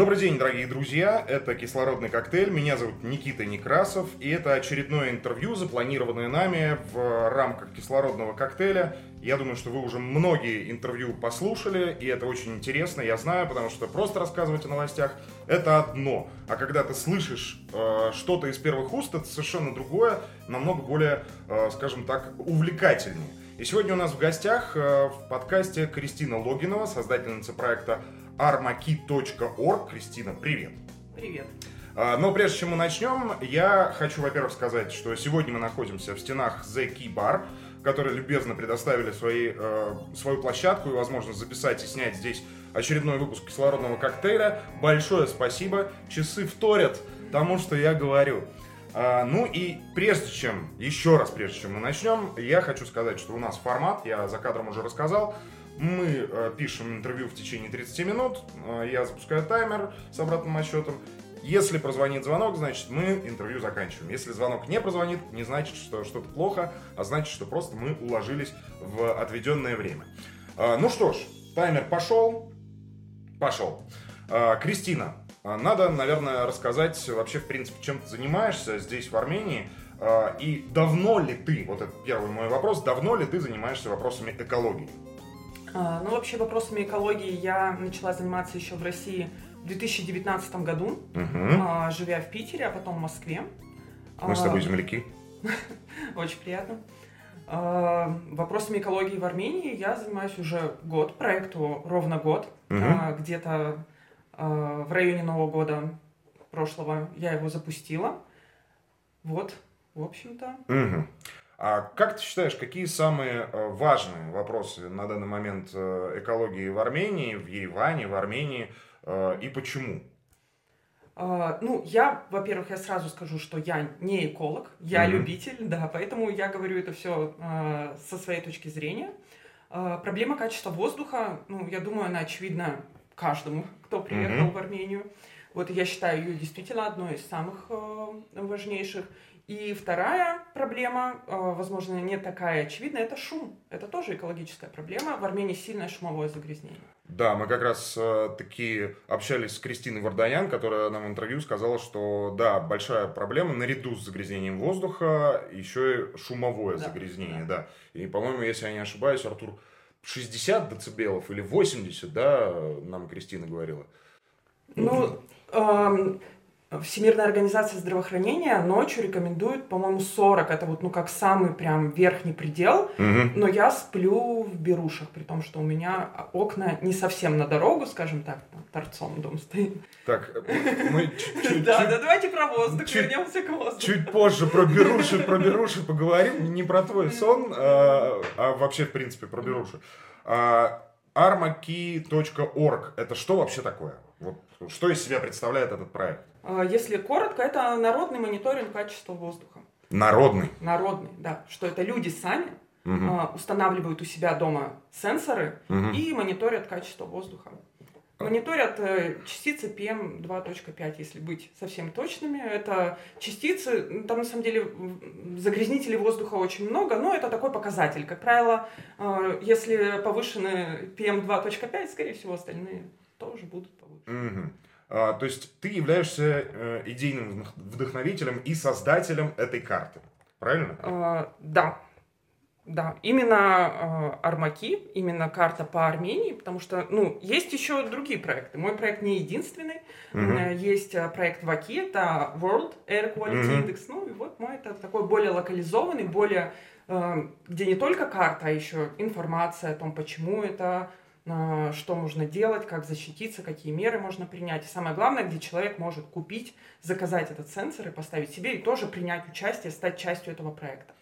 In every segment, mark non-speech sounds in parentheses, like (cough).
Добрый день, дорогие друзья. Это «Кислородный коктейль». Меня зовут Никита Некрасов. И это очередное интервью, запланированное нами в рамках «Кислородного коктейля». Я думаю, что вы уже многие интервью послушали, и это очень интересно, я знаю, потому что просто рассказывать о новостях – это одно. А когда ты слышишь э, что-то из первых уст, это совершенно другое, намного более, э, скажем так, увлекательнее. И сегодня у нас в гостях э, в подкасте Кристина Логинова, создательница проекта armaki.org. Кристина, привет. Привет. А, но прежде чем мы начнем, я хочу, во-первых, сказать, что сегодня мы находимся в стенах The Key Bar, которые любезно предоставили свои, э, свою площадку и возможность записать и снять здесь очередной выпуск кислородного коктейля. Большое спасибо. Часы вторят тому, что я говорю. А, ну и прежде чем, еще раз прежде чем мы начнем, я хочу сказать, что у нас формат, я за кадром уже рассказал, мы э, пишем интервью в течение 30 минут, э, я запускаю таймер с обратным отсчетом. Если прозвонит звонок, значит мы интервью заканчиваем. Если звонок не прозвонит, не значит, что что-то плохо, а значит, что просто мы уложились в отведенное время. Э, ну что ж, таймер пошел. Пошел. Э, Кристина, надо, наверное, рассказать вообще, в принципе, чем ты занимаешься здесь, в Армении. Э, и давно ли ты, вот это первый мой вопрос, давно ли ты занимаешься вопросами экологии? А, ну, вообще вопросами экологии я начала заниматься еще в России в 2019 году, Угу. живя в Питере, а потом в Москве. Мы с А, тобой земляки. (laughs) Очень приятно. А, Вопросами экологии в Армении я занимаюсь уже год, проекту ровно год. А, Где-то а, в районе Нового года прошлого я его запустила. Вот, в общем-то. Мгм. А как ты считаешь, какие самые э, важные вопросы на данный момент э, экологии в Армении, в Ереване, в Армении э, и почему? А, Ну, я, во-первых, я сразу скажу, что я не эколог, я Мгм. любитель, да, поэтому я говорю это все со своей точки зрения. А, Проблема качества воздуха, ну, я думаю, она очевидна каждому, кто приехал Мгм. в Армению. Вот я считаю ее действительно одной из самых э, важнейших. И вторая проблема, э, возможно, не такая очевидная, это шум. Это тоже экологическая проблема. В Армении сильное шумовое загрязнение. Да, мы как раз э, таки общались с Кристиной Варданян, которая нам в интервью сказала, что да, большая проблема наряду с загрязнением воздуха еще и шумовое Да, загрязнение, да. И, по-моему, если я не ошибаюсь, Артур, 60 децибелов или 80, да, нам Кристина говорила. Ну, эм, Всемирная организация здравоохранения ночью рекомендует, по-моему, 40. Это вот, ну, как самый прям верхний предел. Мгм. Но я сплю в берушах, при том, что у меня окна не совсем на дорогу, скажем так, там, торцом дом стоит. Так, э, мы чуть-чуть... (laughs) Да, да, давайте про воздух, вернемся к воздуху. Чуть позже про беруши, про беруши поговорим. Не про твой сон, а, а вообще, в принципе, про беруши. А, armaki.org. Это что вообще такое? Вот, что из себя представляет этот проект? А, Если коротко, это народный мониторинг качества воздуха. Народный. Народный, да. Что это люди сами а, устанавливают у себя дома сенсоры Мгм. и мониторят качество воздуха. Мониторят э, частицы PM2.5, если быть совсем точными. Это частицы, там на самом деле загрязнителей воздуха очень много, но это такой показатель. Как правило, если повышены PM2.5, скорее всего, остальные тоже будут Мгм. А, то есть ты являешься э, идейным вдох- вдохновителем и создателем этой карты. Правильно? Э, Да, да, именно э, Армаки, именно карта по Армении, потому что, ну, есть еще другие проекты. Мой проект не единственный. Э, Есть э, проект ВАКИ, это World Air Quality Мгм. Index. Ну, и вот мой это такой более локализованный, более, э, где не только карта, а еще информация о том, почему это, что можно делать, как защититься, какие меры можно принять. И самое главное, где человек может купить, заказать этот сенсор и поставить себе, и тоже принять участие, стать частью этого проекта.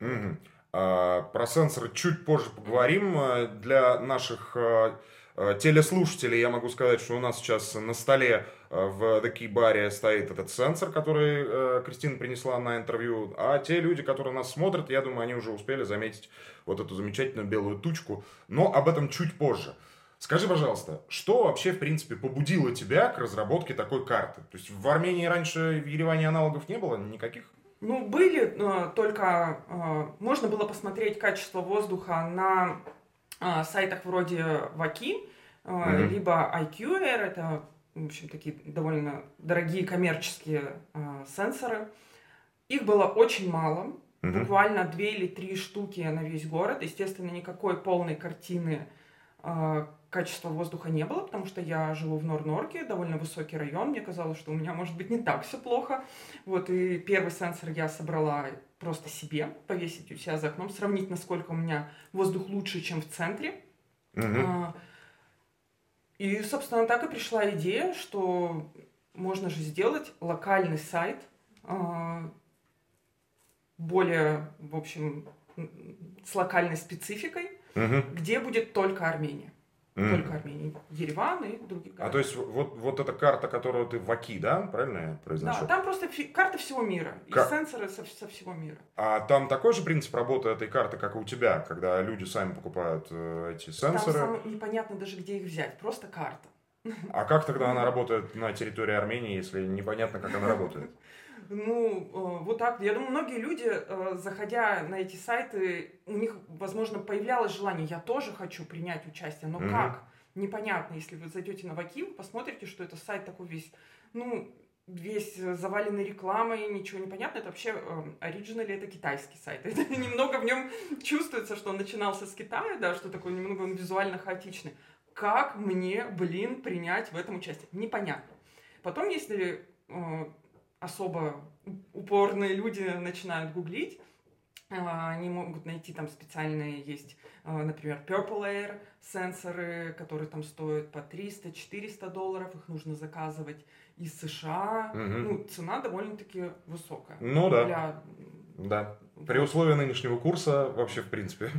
Мгм. А, Про сенсоры чуть позже поговорим. А, Для наших а, а, телеслушателей я могу сказать, что у нас сейчас на столе а, в такие баре стоит этот сенсор, который а, Кристина принесла на интервью. А те люди, которые нас смотрят, я думаю, они уже успели заметить вот эту замечательную белую тучку. Но об этом чуть позже. Скажи, пожалуйста, что вообще, в принципе, побудило тебя к разработке такой карты? То есть в Армении раньше в Ереване аналогов не было никаких? Ну, были, э, только э, можно было посмотреть качество воздуха на э, сайтах вроде Ваки, э, Мгм. либо IQAir, это в общем, такие довольно дорогие коммерческие э, сенсоры. Их было очень мало, Мгм. буквально две или три штуки на весь город. Естественно, никакой полной картины э, качества воздуха не было, потому что я живу в Нор-Норке, довольно высокий район. Мне казалось, что у меня может быть не так все плохо. Вот, и первый сенсор я собрала просто себе, повесить у себя за окном, сравнить, насколько у меня воздух лучше, чем в центре. Мгм. А, И, собственно, так и пришла идея, что можно же сделать локальный сайт, а, более, в общем, с локальной спецификой, Мгм. где будет только Армения. Мгм. Только Армения. Ереван и другие А города. то есть вот, вот эта карта, которую ты в АКИ, да? Правильно я Да, произношу? там просто фи- карта всего мира. И Ка- сенсоры со, со всего мира. А там такой же принцип работы этой карты, как и у тебя, когда люди сами покупают э, эти сенсоры. Там сам- непонятно даже, где их взять. Просто карта. А как тогда она работает на территории Армении, если непонятно, как она работает? (laughs) Ну, э, вот так. Я думаю, многие люди, э, заходя на эти сайты, у них, возможно, появлялось желание, я тоже хочу принять участие, но Мгм. как? Непонятно. Если вы зайдете на Вакив, посмотрите, что это сайт такой весь, ну, весь э, заваленный рекламой, ничего не понятно. Это вообще оригинали, это китайский сайт. (laughs) Это немного в нем чувствуется, что он начинался с Китая, да, что такое немного он визуально хаотичный. Как мне, блин, принять в этом участие? Непонятно. Потом, если э, особо упорные люди начинают гуглить, а, они могут найти там специальные есть, а, например, Purple Air сенсоры, которые там стоят по 300-400 долларов, их нужно заказывать из США. Мгм. Ну, цена довольно-таки высокая. Ну да. Для, Да. При условии нынешнего курса вообще в принципе.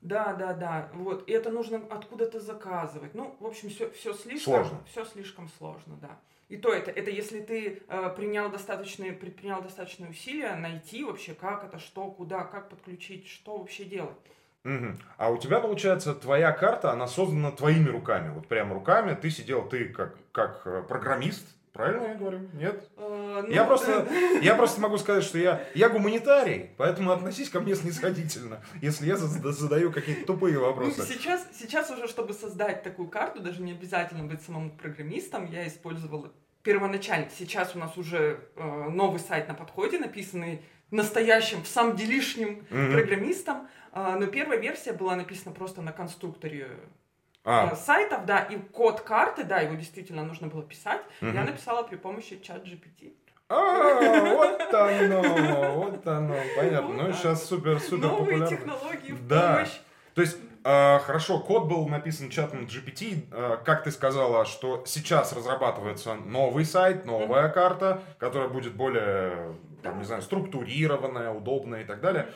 Да, да, да. Вот. И это нужно откуда-то заказывать. Ну, в общем, все, все слишком Сложно. Все слишком сложно, да. И то это, это если ты э, принял достаточные, предпринял достаточные усилия найти вообще, как это, что, куда, как подключить, что вообще делать. Мгм. А у тебя, получается, твоя карта, она создана твоими руками. Вот прям руками. Ты сидел, ты как, как э, программист, правильно я говорю? Нет? Э, ну, Я просто, (laughs) я просто могу сказать, что я, я гуманитарий, поэтому относись ко мне снисходительно, если я зада- задаю какие-то тупые Ну, вопросы. сейчас, сейчас уже, чтобы создать такую карту, даже не обязательно быть самому программистом, я использовала первоначально. Сейчас у нас уже э, новый сайт на подходе, написанный настоящим, в самом делишним Мгм. программистом. А, но первая версия была написана просто на конструкторе э, А, сайтов, да, и код карты, да, его действительно нужно было писать. Я мгм. написала при помощи чат GPT. А, вот оно, вот оно, понятно. Ну, так сейчас супер, супер Новые популярно. технологии в помощь. То есть, э, хорошо, код был написан чатом GPT. Э, как ты сказала, что сейчас разрабатывается новый сайт, новая карта, которая будет более, там, не знаю, структурированная, удобная и так далее.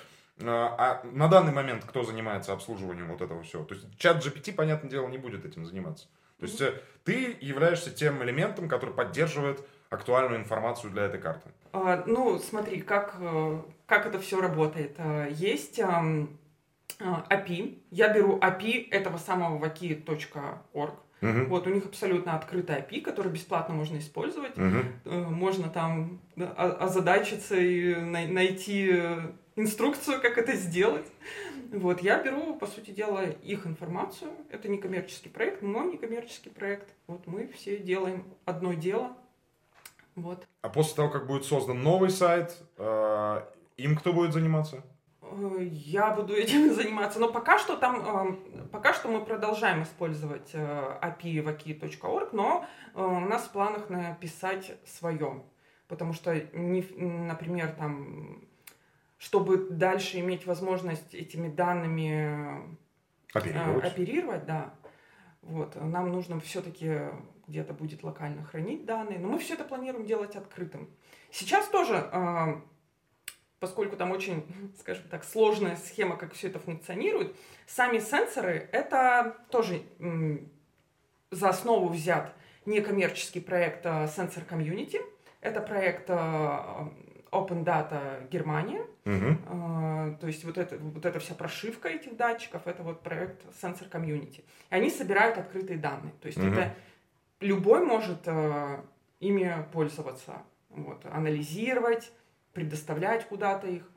Э, а на данный момент кто занимается обслуживанием вот этого всего? То есть, чат GPT, понятное дело, не будет этим заниматься. То есть, э, ты являешься тем элементом, который поддерживает актуальную информацию для этой карты. А, Ну, смотри, как, э, как это все работает. А, Есть а, API. Я беру API этого самого waki.org. Мгм. Вот, у них абсолютно открытая API, которую бесплатно можно использовать. Э, Можно там о- озадачиться и най- найти э, инструкцию, как это сделать. Вот, я беру, по сути дела, их информацию. Это не коммерческий проект, но не коммерческий проект. Вот мы все делаем одно дело. Вот. А после того, как будет создан новый сайт, э, им кто будет заниматься? Э, Я буду этим (laughs) заниматься, но пока что там, э, пока что мы продолжаем использовать э, API vaki.org, но э, у нас в планах написать свое, потому что, например, там, чтобы дальше иметь возможность этими данными Оперировать. оперировать, да, вот, нам нужно все-таки где-то будет локально хранить данные, но мы все это планируем делать открытым. Сейчас тоже поскольку там очень, (laughs) скажем так, сложная схема, как все это функционирует, сами сенсоры — это тоже за основу взят некоммерческий проект Sensor Community. Это проект э, Open Data Германия. Э, То есть вот, это, вот эта вся прошивка этих датчиков, это вот проект Sensor Community. И они собирают открытые данные. То есть Мгм. это любой может ими пользоваться, вот, анализировать, предоставлять куда-то их.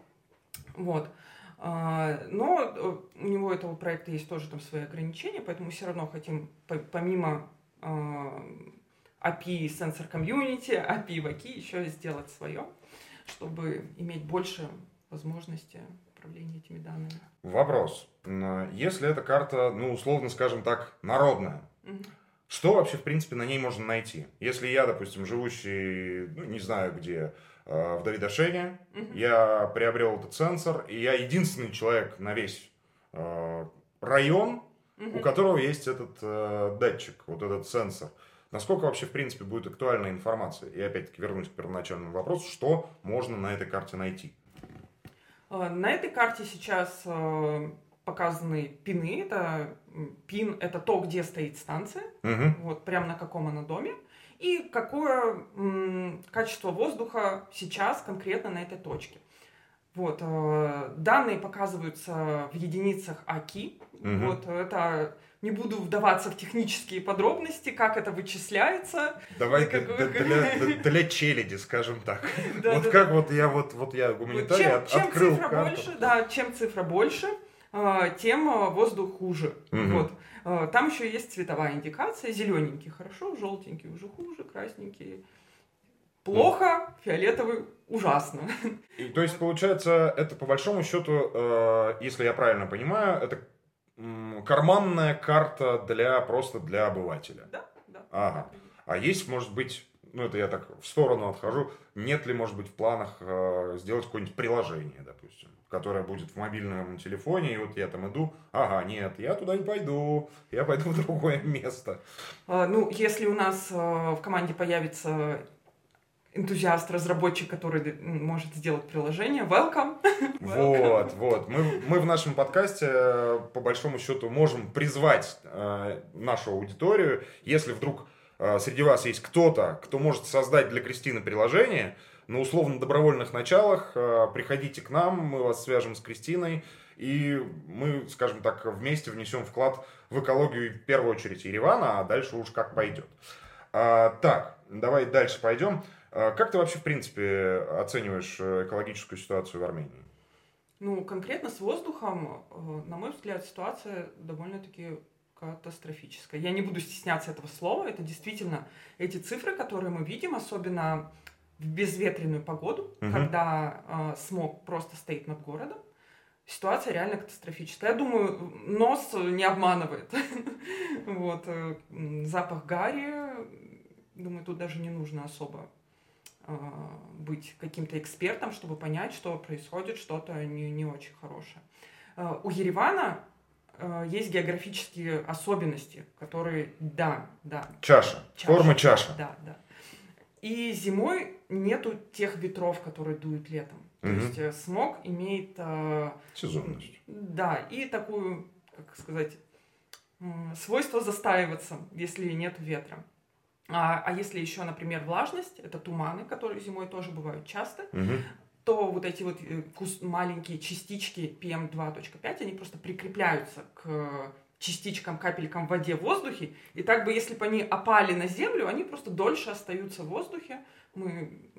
Вот. А, Но э, у него этого проекта есть тоже там свои ограничения, поэтому все равно хотим по- помимо API Sensor Community, API Ваки еще сделать свое, чтобы иметь больше возможности управления этими данными. Вопрос. Если эта карта, ну, условно скажем так, народная, угу. Что вообще, в принципе, на ней можно найти? Если я, допустим, живущий, ну, не знаю где, э, в Давидошене, угу. я приобрел этот сенсор, и я единственный человек на весь э, район, угу. у которого есть этот э, датчик, вот этот сенсор. Насколько вообще, в принципе, будет актуальная информация? И опять-таки вернусь к первоначальному вопросу, что можно на этой карте найти? На этой карте сейчас показаны пины. Это пин это то, где стоит станция, угу. вот прямо на каком она доме, и какое м, качество воздуха сейчас конкретно на этой точке. Вот э, данные показываются в единицах АКИ. Угу. Вот это не буду вдаваться в технические подробности, как это вычисляется. Давай для, для, для, для челяди, скажем так. Да, вот да, как да. вот я вот, вот я гуманитарий чем, от, чем открыл цифра карту. больше, да, чем цифра больше, тем а, воздух хуже. Угу. Вот. А, там еще есть цветовая индикация. Зелененький хорошо, желтенький уже хуже, красненький плохо, фиолетовый ужасно. И, то есть, получается, это по большому счету, э, если я правильно понимаю, это карманная карта для просто для обывателя. Да, да. Ага. А есть, может быть, ну это я так в сторону отхожу, нет ли, может быть, в планах э, сделать какое-нибудь приложение, допустим, которое будет в мобильном телефоне, и вот я там иду, ага, нет, я туда не пойду, я пойду (laughs) в другое место. А, ну, если у нас э, в команде появится энтузиаст, разработчик, который может сделать приложение, welcome. (laughs) Вот, вот. Мы, мы в нашем подкасте, э, по большому счету, можем призвать э, нашу аудиторию, если вдруг э, среди вас есть кто-то, кто может создать для Кристины приложение, на условно-добровольных началах, э, приходите к нам, мы вас свяжем с Кристиной, и мы, скажем так, вместе внесем вклад в экологию в первую очередь Еревана, а дальше уж как пойдет. А, так, давай дальше пойдем. А как ты вообще, в принципе, оцениваешь э, экологическую ситуацию в Армении? Ну, конкретно с воздухом, э, на мой взгляд, ситуация довольно-таки катастрофическая. Я не буду стесняться этого слова. Это действительно эти цифры, которые мы видим, особенно в безветренную погоду, угу. когда э, смог просто стоит над городом. Ситуация реально катастрофическая. Я думаю, нос не обманывает. (laughs) Вот. Э, запах гари, думаю, тут даже не нужно особо а, быть каким-то экспертом, чтобы понять, что происходит что-то не, не очень хорошее. А, у Еревана есть географические особенности, которые, да, да. Чаша, чаша форма чаша. Да, да. И зимой нету тех ветров, которые дуют летом. То угу. есть э, смог имеет... Сезонность. Да, и такую, как сказать, свойство застаиваться, если нет ветра. А, а если еще, например, влажность, это туманы, которые зимой тоже бывают часто, угу. то вот эти вот э, маленькие частички PM2.5, они просто прикрепляются к частичкам, капелькам в воде в воздухе, и так бы, если бы они опали на землю, они просто дольше остаются в воздухе, мы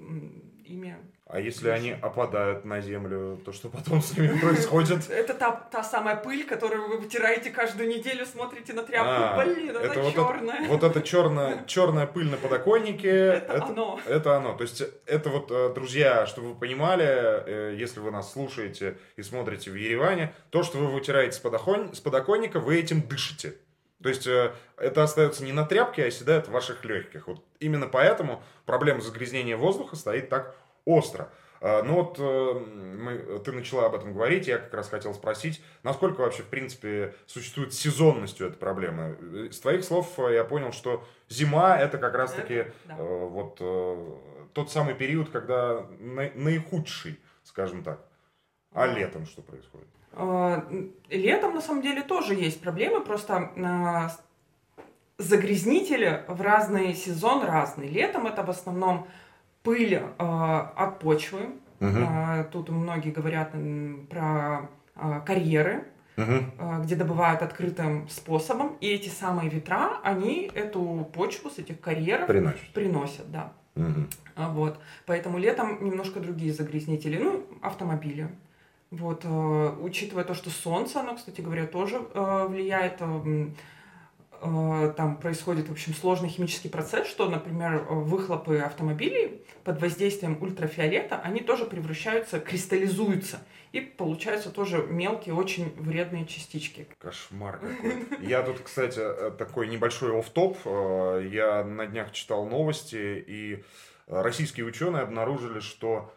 ими а если они опадают на землю, то что потом с ними (laughs) происходит? Это та, та самая пыль, которую вы вытираете каждую неделю, смотрите на тряпку. А, Блин, это, черная. Вот, это черная, черная пыль на подоконнике. Это, это оно. Это оно. То есть это вот, э, друзья, чтобы вы понимали, э, если вы нас слушаете и смотрите в Ереване, то, что вы вытираете с, подокон, с подоконника, вы этим дышите. То есть э, это остается не на тряпке, а оседает в ваших легких. Вот именно поэтому проблема загрязнения воздуха стоит так остро. А, ну вот э, мы, ты начала об этом говорить, я как раз хотел спросить, насколько вообще, в принципе, существует сезонность у этой проблемы? С твоих слов э, я понял, что зима это как раз-таки да. Э, вот тот самый период, когда наихудший, скажем так. А летом что происходит? А, летом, на самом деле, тоже есть проблемы, просто а, загрязнители в разный сезон разные. Летом это в основном пыль э, от почвы. Угу. Тут многие говорят про карьеры, угу. где добывают открытым способом. И эти самые ветра, они эту почву с этих карьеров приносят. приносят да. Угу. Вот. Поэтому летом немножко другие загрязнители. Ну, автомобили. Вот, э, учитывая то, что солнце, оно, кстати говоря, тоже э, влияет. Э, э, там происходит, в общем, сложный химический процесс, что, например, выхлопы автомобилей под воздействием ультрафиолета, они тоже превращаются, кристаллизуются. И получаются тоже мелкие, очень вредные частички. Кошмар какой. Я тут, кстати, такой небольшой оф-топ. Я на днях читал новости, и российские ученые обнаружили, что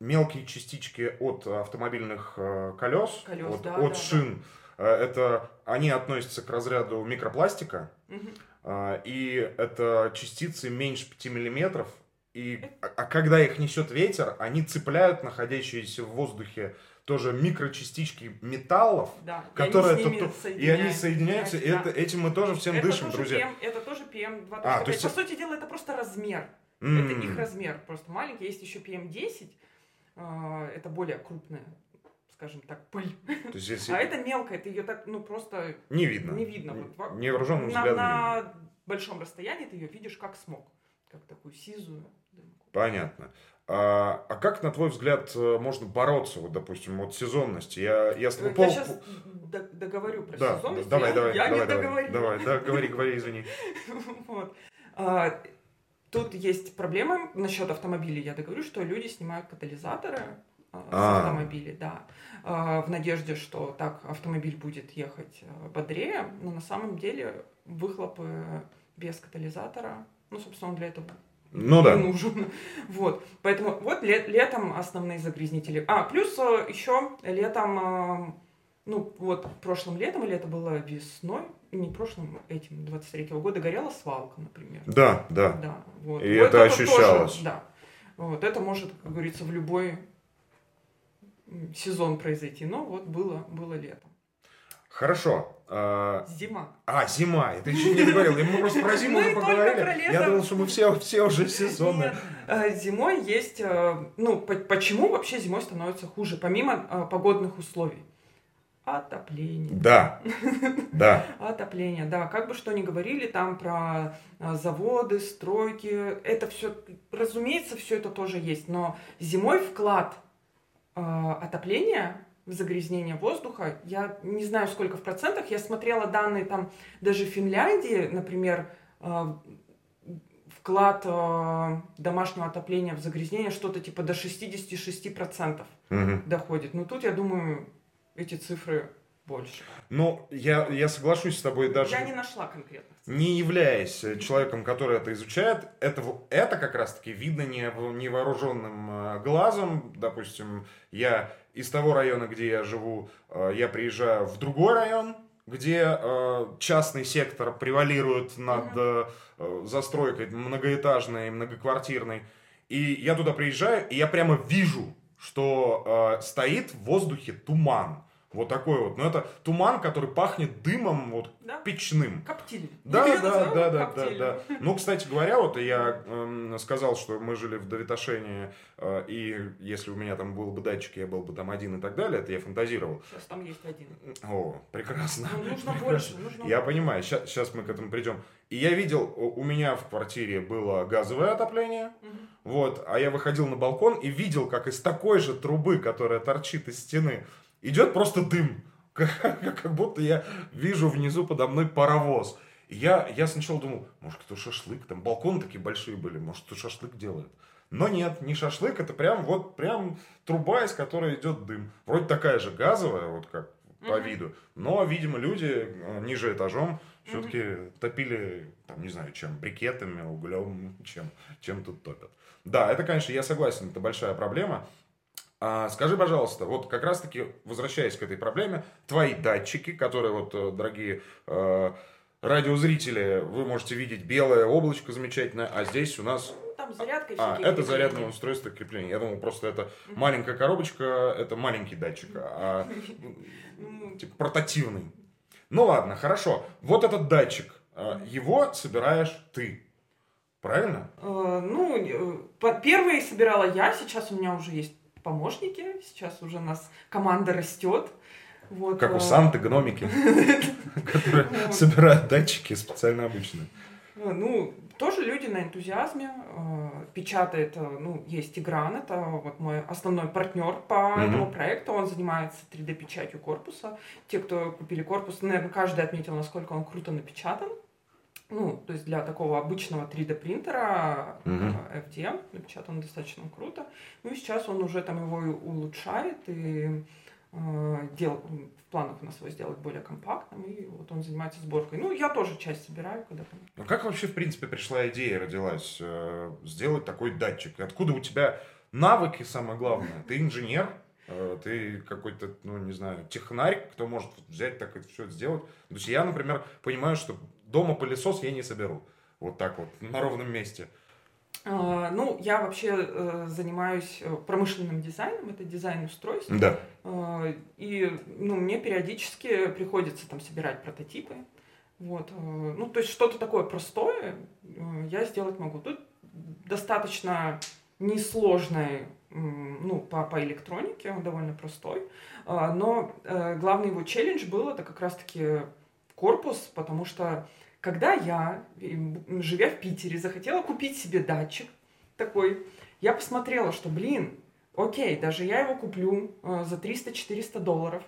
мелкие частички от автомобильных колес, колес от, да, от да, шин, да. это они относятся к разряду микропластика. Угу. И это частицы меньше 5 миллиметров, и, а, а когда их несет ветер, они цепляют находящиеся в воздухе тоже микрочастички металлов, да, которые и они, то, и они соединяются, и да. это, этим мы тоже всем это дышим, тоже друзья. PM, это тоже PM2.5. А, то есть... По сути дела, это просто размер. Mm. Это их размер, просто маленький. Есть еще PM10, а, это более крупная скажем так, пыль. То есть, если... (laughs) А это мелкая, ты ее так, ну, просто... Не видно. Не видно. Не, вот, невооруженным на, взглядом. На большом расстоянии ты ее видишь как смог. Как такую сизую. Понятно. А, а как, на твой взгляд, э, можно бороться, вот, допустим, от сезонности? Я, я, я пол... сейчас договорю про да, сезонность. Давай, давай, я давай, не давай, давай, да, говори, говори, извини. (laughs) Вот. А, тут есть проблема насчет автомобилей. Я договорю, что люди снимают катализаторы а. с автомобилей, да, а, в надежде, что так автомобиль будет ехать э, бодрее, но на самом деле выхлопы без катализатора, ну, собственно, он для этого ну да. нужен. (laughs) Вот. Поэтому вот лет, летом основные загрязнители. А, плюс э, еще летом, э, ну вот прошлым летом, или это было весной, не прошлым, этим, 23-го года, горела свалка, например. Да, да. да вот. И вот это, это ощущалось. Тоже, да. Вот, это может, как говорится, в любой сезон произойти. Но вот было, было летом. Хорошо. А, зима. А, зима. Это еще не договорил. Мы просто про зиму уже поговорили. Я думал, что мы все, все уже сезонные. А, зимой есть... А, ну, почему вообще зимой становится хуже, помимо погодных условий? Отопление. Да, да. (laughs) Отопление, да. Как бы что ни говорили там про заводы, стройки, это все, разумеется, все это тоже есть. Но зимой вклад отопления загрязнения воздуха. Я не знаю, сколько в процентах. Я смотрела данные там даже в Финляндии, например, э, вклад э, домашнего отопления в загрязнение что-то типа до 66% угу. доходит. Но тут, я думаю, эти цифры больше. Ну, я, я соглашусь с тобой даже... Я не нашла конкретно. Не являясь человеком, который это изучает, это, это как раз-таки видно невооруженным э, глазом. Допустим, я из того района, где я живу, э, я приезжаю в другой район, где э, частный сектор превалирует над э, застройкой многоэтажной, многоквартирной. И я туда приезжаю, и я прямо вижу, что стоит в воздухе туман. Вот такой вот. Но это туман, который пахнет дымом вот да? печным. Коптили. Да, да, да, да, да, да, да. Ну, кстати говоря, вот я э, сказал, что мы жили в Довитошении, э, и если у меня там был бы датчик, я был бы там один и так далее, это я фантазировал. Сейчас там есть один. О, прекрасно. Ну, нужно прекрасно. больше. Нужно я понимаю, сейчас, сейчас мы к этому придем. И я видел, у меня в квартире было газовое отопление, угу. вот, а я выходил на балкон и видел, как из такой же трубы, которая торчит из стены, идет просто дым. (laughs) Как, будто я вижу внизу подо мной паровоз. И я, я сначала думал, может, кто шашлык, там балконы такие большие были, может, кто шашлык делает. Но нет, не шашлык, это прям вот прям труба, из которой идет дым. Вроде такая же газовая, вот как по mm-hmm. виду. Но, видимо, люди э, ниже этажом все-таки mm-hmm. топили, там, не знаю, чем, брикетами, углем, чем, чем тут топят. Да, это, конечно, я согласен, это большая проблема. А, скажи, пожалуйста, вот как раз-таки, возвращаясь к этой проблеме, твои датчики, которые вот, э, дорогие э, радиозрители, вы можете видеть белое облачко замечательное, а здесь у нас... Там зарядка и А, это зарядное устройство крепления. Я думал, просто это маленькая коробочка, это маленький датчик, а (laughs) ну, типа портативный. Ну ладно, хорошо. Вот этот датчик, э, его собираешь ты. Правильно? Ну, первый собирала я, сейчас у меня уже есть помощники. Сейчас уже у нас команда растет. Вот, как у э, Санты, гномики, (laughs) которые собирают датчики специально обычные. Э, ну, тоже люди на энтузиазме. Э, печатает, ну, есть Тигран, это вот мой основной партнер по mm-hmm. этому проекту. Он занимается 3D-печатью корпуса. Те, кто купили корпус, наверное, каждый отметил, насколько он круто напечатан. Ну, то есть для такого обычного 3D принтера mm-hmm. FDM напечатан достаточно круто. Ну и сейчас он уже там его улучшает и э, дел, в планах у нас его сделать более компактным, и вот он занимается сборкой. Ну, я тоже часть собираю когда-то. Ну, как вообще, в принципе, пришла идея, родилась, э, сделать такой датчик? Откуда у тебя навыки, самое главное? Ты инженер, э, ты какой-то, ну, не знаю, технарь, кто может взять так и все это сделать. То есть я, например, понимаю, что дома пылесос я не соберу. Вот так вот, на ровном месте. А, ну, я вообще э, занимаюсь э, промышленным дизайном, это дизайн устройств. Да. Э, и ну, мне периодически приходится там собирать прототипы. Вот. Ну, то есть что-то такое простое я сделать могу. Тут достаточно несложный, ну, по, по электронике, он довольно простой. Э, но главный его челлендж был это как раз-таки корпус, потому что когда я, живя в Питере, захотела купить себе датчик такой, я посмотрела, что, блин, окей, даже я его куплю э, за 300-400 долларов,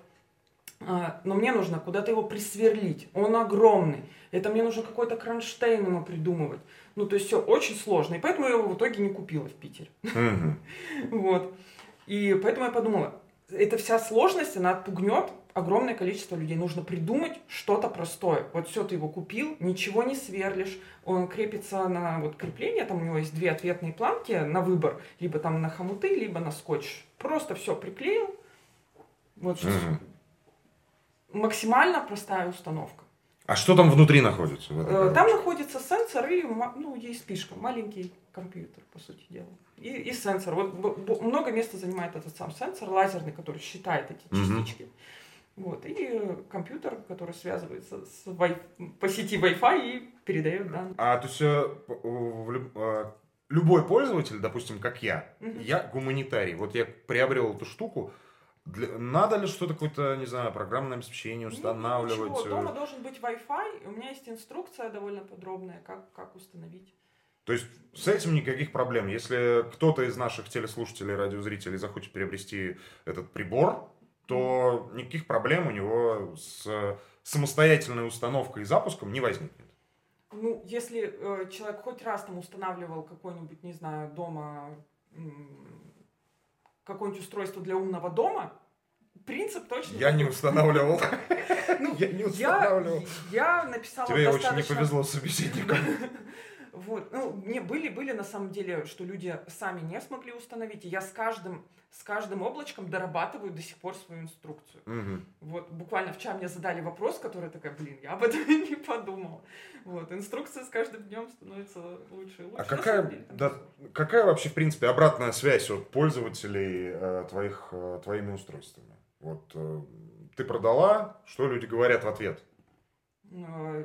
э, но мне нужно куда-то его присверлить. Он огромный. Это мне нужно какой-то кронштейн ему придумывать. Ну, то есть все очень сложно. И поэтому я его в итоге не купила в Питере. (laughs) Вот. И поэтому я подумала, эта вся сложность, она отпугнет огромное количество людей. Нужно придумать что-то простое. Вот все, ты его купил, ничего не сверлишь, он крепится на вот крепление, там у него есть две ответные планки на выбор, либо там на хомуты, либо на скотч. Просто все приклеил. Вот mm-hmm. максимально простая установка. А что там внутри находится? Э, там находится сенсор и ну, есть спишка, маленький компьютер, по сути дела. И, и сенсор. Вот много места занимает этот сам сенсор лазерный, который считает эти частички. Mm-hmm. Вот, и компьютер, который связывается с Wi- по сети Wi-Fi и передает данные. А то есть э, э, любой пользователь, допустим, как я, угу. я гуманитарий, вот я приобрел эту штуку, для, надо ли что-то какое-то, не знаю, программное обеспечение устанавливать? Ничего, дома должен быть Wi-Fi, у меня есть инструкция довольно подробная, как, как установить. То есть с этим никаких проблем. Если кто-то из наших телеслушателей, радиозрителей захочет приобрести этот прибор, то никаких проблем у него с самостоятельной установкой и запуском не возникнет. Ну, если э, человек хоть раз там устанавливал какой-нибудь, не знаю, дома какое-нибудь устройство для умного дома, принцип точно. Я не устанавливал. Ну, я не устанавливал. Я написала Тебе очень не повезло с собеседником. (laughs) Вот, ну, мне были, были на самом деле, что люди сами не смогли установить, и я с каждым, с каждым облачком дорабатываю до сих пор свою инструкцию. Угу. Вот, буквально вчера мне задали вопрос, который такая, блин, я об (laughs) этом не подумал. Вот, инструкция с каждым днем становится лучше и лучше. А какая, деле, да, какая вообще, в принципе, обратная связь от пользователей э, твоих, э, твоими устройствами? Вот, э, ты продала, что люди говорят в ответ? Э,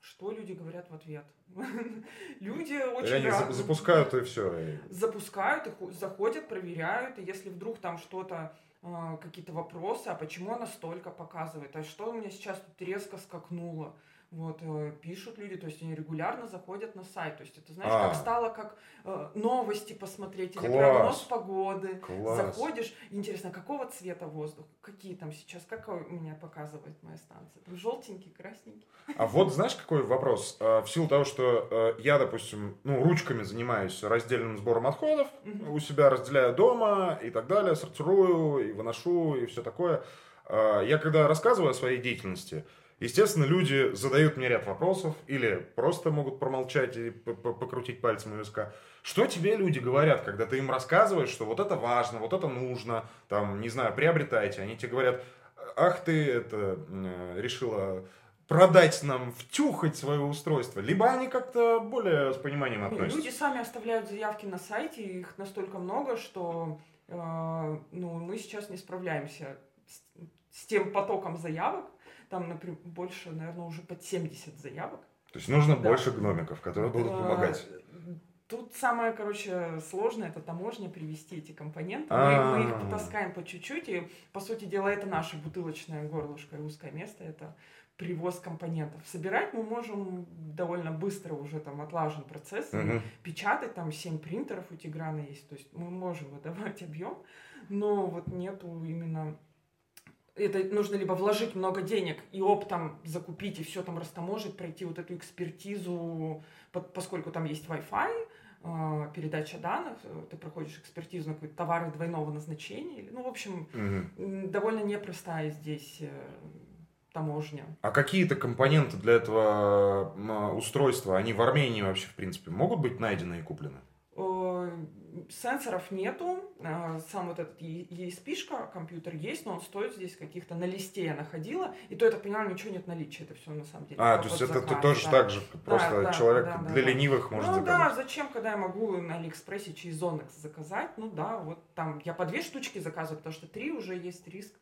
что люди говорят в ответ? (laughs) Люди очень Они рад... запускают и все. Запускают, и заходят, проверяют, и если вдруг там что-то, а, какие-то вопросы, а почему она столько показывает, а что у меня сейчас тут резко скакнуло, вот, э, пишут люди, то есть они регулярно заходят на сайт. То есть это, знаешь, а. как стало, как э, новости посмотреть или прогноз погоды. Класс. Заходишь, интересно, какого цвета воздух? Какие там сейчас, как у меня показывает моя станция? Там желтенький, красненький. А вот знаешь, какой вопрос? Э, в силу того, что я, допустим, ну, ручками занимаюсь раздельным сбором отходов, угу. у себя разделяю дома и так далее, сортирую и выношу и все такое. Я когда рассказываю о своей деятельности, Естественно, люди задают мне ряд вопросов или просто могут промолчать и покрутить пальцем у виска. Что тебе люди говорят, когда ты им рассказываешь, что вот это важно, вот это нужно, там, не знаю, приобретайте. Они тебе говорят, ах ты это решила продать нам, втюхать свое устройство. Либо они как-то более с пониманием относятся. Люди сами оставляют заявки на сайте, их настолько много, что э, ну, мы сейчас не справляемся с, с тем потоком заявок, там, например, больше, наверное, уже под 70 заявок. То есть нужно да. больше гномиков, которые будут помогать. Тут самое, короче, сложное это таможня привести эти компоненты. Мы, мы их потаскаем по чуть-чуть, и, по сути дела, это наше бутылочное горлышко и узкое место, это привоз компонентов. Собирать мы можем довольно быстро, уже там отлажен процесс. Печатать там 7 принтеров у Тиграна есть, то есть мы можем выдавать объем, но вот нету именно это нужно либо вложить много денег и оптом закупить и все там растаможить, пройти вот эту экспертизу, по- поскольку там есть Wi-Fi, э, передача данных, э, ты проходишь экспертизу на какие-то товары двойного назначения. Ну, в общем, м, довольно непростая здесь э, таможня. А какие-то компоненты для этого устройства, они в Армении вообще, в принципе, могут быть найдены и куплены? Сенсоров нету, э, сам вот этот ESP-шка, компьютер есть, но он стоит здесь каких-то на листе я находила, и то, я так понимаю, ничего нет наличия, это все на самом деле. А, то есть это ты тоже да. так же, просто да, человек да, да, для да. ленивых может ну заказать. да, зачем, когда я могу на Алиэкспрессе через Onyx заказать? Ну да, вот там я по две штучки заказываю, потому что три уже есть риск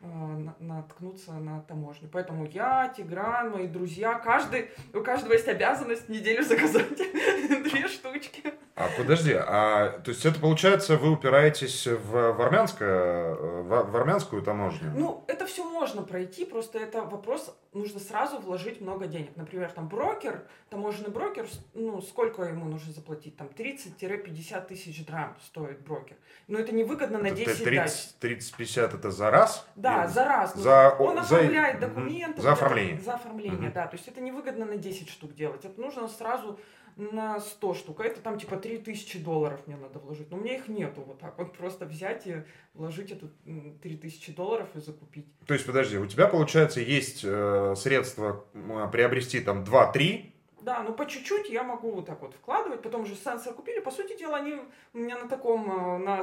на- наткнуться на таможню. Поэтому я, Тигран, мои друзья, каждый, у каждого есть обязанность неделю заказать (laughs) две штучки. А подожди, а то есть это получается вы упираетесь в, в, армянское, в, в армянскую таможню? Ну, это все можно пройти, просто это вопрос, нужно сразу вложить много денег. Например, там брокер, таможенный брокер, ну, сколько ему нужно заплатить? Там 30-50 тысяч драм стоит брокер. Но это невыгодно на Это 10 дач. 30, 30-50 это за раз? Да, Или- за раз. Ну, За- он за- оформляет мгм. документы. За вот это- оформление. За оформление, Мгм. да. То есть это невыгодно на 10 штук делать. Это нужно сразу на 100 штук. А это там типа 3000 долларов мне надо вложить. Но у меня их нету вот так. Вот (laughs) просто взять и вложить эту м, 3000 долларов и закупить. То есть, подожди, у тебя, получается, есть э, средства м, приобрести там 2-3, Да, ну по чуть-чуть я могу вот так вот вкладывать. Потом же сенсор купили. По сути дела, они у меня на таком, э, на,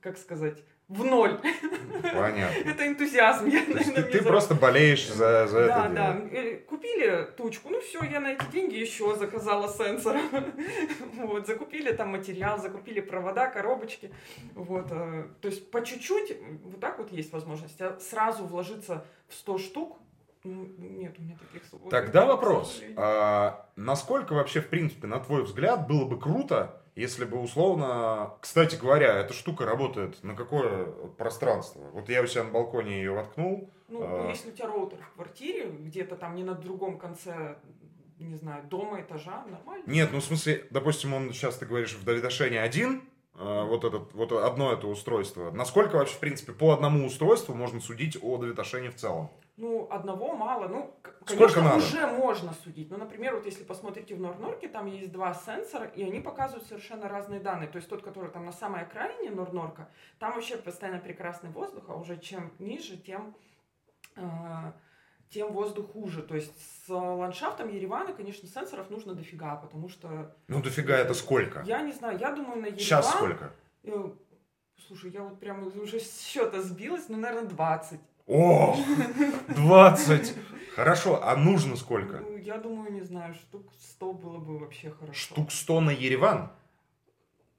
как сказать, в ноль. понятно. Это энтузиазм. Я, наверное, ты, ты за- просто болеешь за, за Да, это да. Э, Купили тучку, ну все, я на эти деньги еще заказала сенсор. (laughs) Вот, закупили там материал, закупили провода, коробочки. Вот, э, то есть по чуть-чуть, вот так вот есть возможность. А сразу вложиться в 100 штук, ну, нет у меня таких свободных Тогда вопрос. А, насколько вообще, в принципе, на твой взгляд, было бы круто, если бы условно... Кстати говоря, эта штука работает на какое пространство? Вот я у себя на балконе ее воткнул. Ну, а- если у тебя роутер в квартире, где-то там не на другом конце, не знаю, дома, этажа, нормально. Нет, ну в смысле, допустим, он сейчас, ты говоришь, в Давидошене один, а, вот, этот, вот одно это устройство. Насколько вообще, в принципе, по одному устройству можно судить о Давидошене в целом? Ну, одного мало. Ну, к- Сколько конечно, надо? уже можно судить. Ну, например, вот если посмотрите в Норнорке, там есть два сенсора, и они показывают совершенно разные данные. То есть тот, который там на самой окраине Норнорка, там вообще постоянно прекрасный воздух, а уже чем ниже, тем, э, тем воздух хуже. То есть с ландшафтом Еревана, конечно, сенсоров нужно дофига, потому что, Ну, дофига, это сколько? я не знаю, я думаю, на Ереван... Сейчас сколько? э, Слушай, я вот прям уже с счета сбилась, ну, наверное, 20. О, 20! Хорошо, а нужно сколько? Ну, я думаю, не знаю, штук 100 было бы вообще хорошо. Штук 100 на Ереван?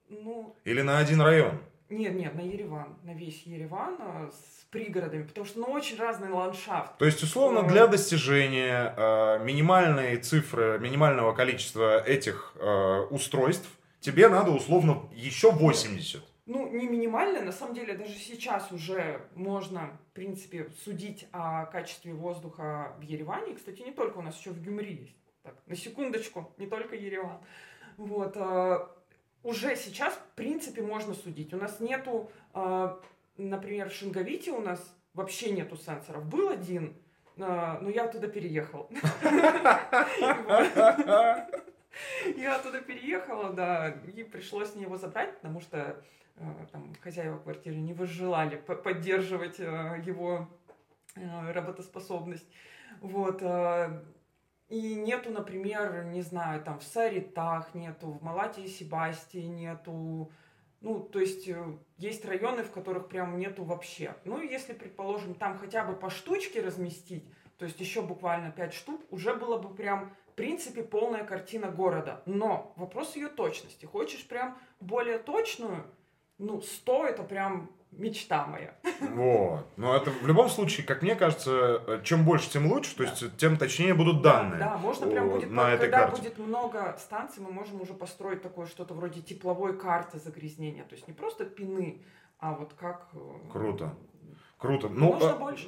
Ну, Или на один район? нет, нет, на Ереван, на весь Ереван а, с пригородами, потому что, ну, очень разный ландшафт. То есть, условно, Э. для достижения э, минимальной цифры, минимального количества этих э, устройств, тебе надо, условно, еще 80. Ну, не минимально, на самом деле, даже сейчас уже можно, в принципе, судить о качестве воздуха в Ереване. И, Кстати, не только у нас, еще в Гюмри есть. Так, на секундочку, не только Ереван. Вот, а, уже сейчас, в принципе, можно судить. У нас нету, а, например, в Шинговите у нас вообще нету сенсоров. Был один, а, но я оттуда переехал. (laughs) Я оттуда переехала, да, и пришлось мне его забрать, потому что э, там хозяева квартиры не возжелали по- поддерживать э, его э, работоспособность. Вот. э, И нету, например, не знаю, там в Саритах нету, в Малате и Себастии нету. Ну, то есть э, есть районы, в которых прям нету вообще. Ну, если, предположим, там хотя бы по штучке разместить, то есть еще буквально 5 штук, уже было бы прям, в принципе, полная картина города. Но вопрос ее точности. Хочешь прям более точную, ну, 100 это прям мечта моя. Вот. Но это в любом случае, как мне кажется, чем больше, тем лучше, то есть тем точнее будут данные. Да, да можно прям будет, на этой когда карте. будет много станций, мы можем уже построить такое что-то вроде тепловой карты загрязнения. То есть не просто пины, а вот как... э, Круто. Круто. Ну, Можно э, больше,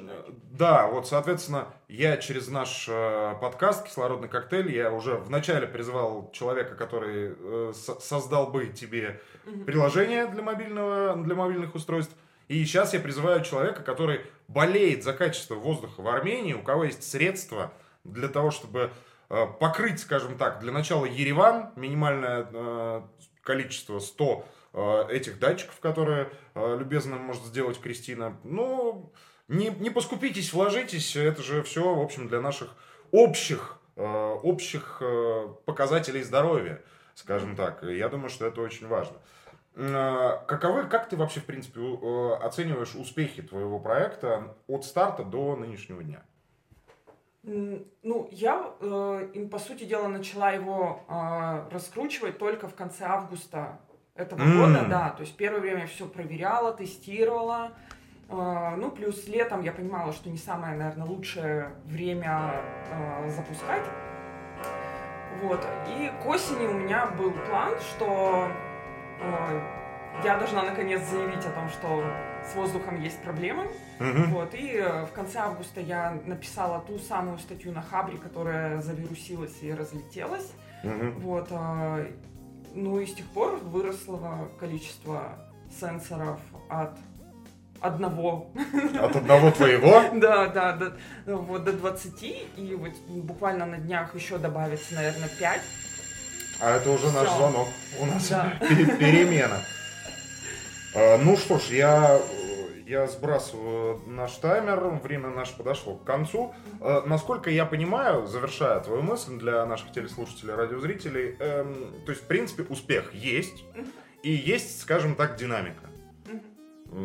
Да, вот, соответственно, я через наш э, подкаст «Кислородный коктейль», я уже вначале призвал человека, который э, со- создал бы тебе Мгм. приложение для, мобильного, для мобильных устройств. И сейчас я призываю человека, который болеет за качество воздуха в Армении, у кого есть средства для того, чтобы э, покрыть, скажем так, для начала Ереван, минимальное э, количество 100 э, этих датчиков, которые э, любезно может сделать Кристина. Ну, не, не поскупитесь, вложитесь, это же все, в общем, для наших общих, э, общих э, показателей здоровья, скажем так. Я думаю, что это очень важно. Э, Каковы, как ты вообще, в принципе, э, оцениваешь успехи твоего проекта от старта до нынешнего дня? Ну, я, э, по сути дела, начала его э, раскручивать только в конце августа этого М. года, да. То есть первое время все проверяла, тестировала. Э, ну, плюс летом я понимала, что не самое, наверное, лучшее время э, запускать. Вот. И к осени у меня был план, что э, я должна наконец заявить о том, что с воздухом есть проблемы. Мгм. Вот, и э, в конце августа я написала ту самую статью на Хабре, которая завирусилась и разлетелась. Мгм. Вот, а, ну и с тех пор выросло количество сенсоров от одного, От одного твоего? (laughs) да, да, до, вот, до 20, и вот буквально на днях еще добавится, наверное, 5. А это уже наш звонок. У нас Да. пе- перемена. А, Ну что ж, я, я сбрасываю наш таймер, время наше подошло к концу. Э, Насколько я понимаю, завершая твою мысль для наших телеслушателей, радиозрителей, эм, то есть, в принципе, успех есть, и есть, скажем так, динамика.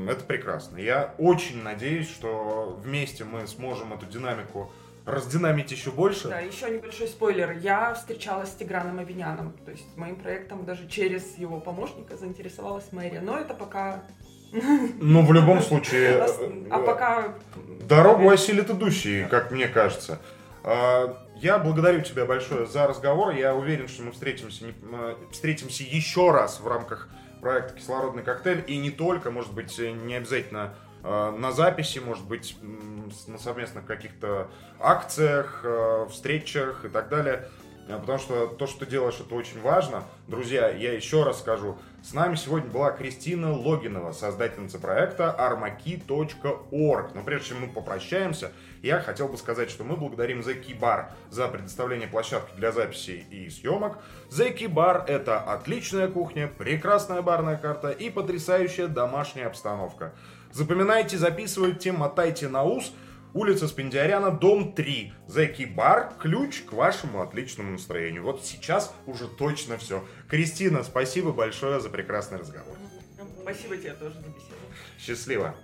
Это прекрасно. Я очень надеюсь, что вместе мы сможем эту динамику раздинамить еще больше. Да, еще небольшой спойлер. Я встречалась с Тиграном Авиняном. То есть моим проектом даже через его помощника заинтересовалась мэрия. Но это пока... Но в любом случае... (laughs) А э, пока... Дорогу осилит идущий, как мне кажется. А, Я благодарю тебя большое за разговор. Я уверен, что мы встретимся, э, встретимся еще раз в рамках проекта «Кислородный коктейль». И не только, может быть, не обязательно э, на записи, может быть, на совместных каких-то акциях, встречах и так далее. Э, Потому что то, что ты делаешь, это очень важно. Друзья, я еще раз скажу, с нами сегодня была Кристина Логинова, создательница проекта armaki.org. Но прежде чем мы попрощаемся, я хотел бы сказать, что мы благодарим The Key Bar за предоставление площадки для записей и съемок. The Key Bar – это отличная кухня, прекрасная барная карта и потрясающая домашняя обстановка. Запоминайте, записывайте, мотайте на ус – Улица Спендиаряна, дом 3. Зеки Бар. Ключ к вашему отличному настроению. Вот сейчас уже точно все. Кристина, спасибо большое за прекрасный разговор. Спасибо тебе тоже за беседу. Счастливо.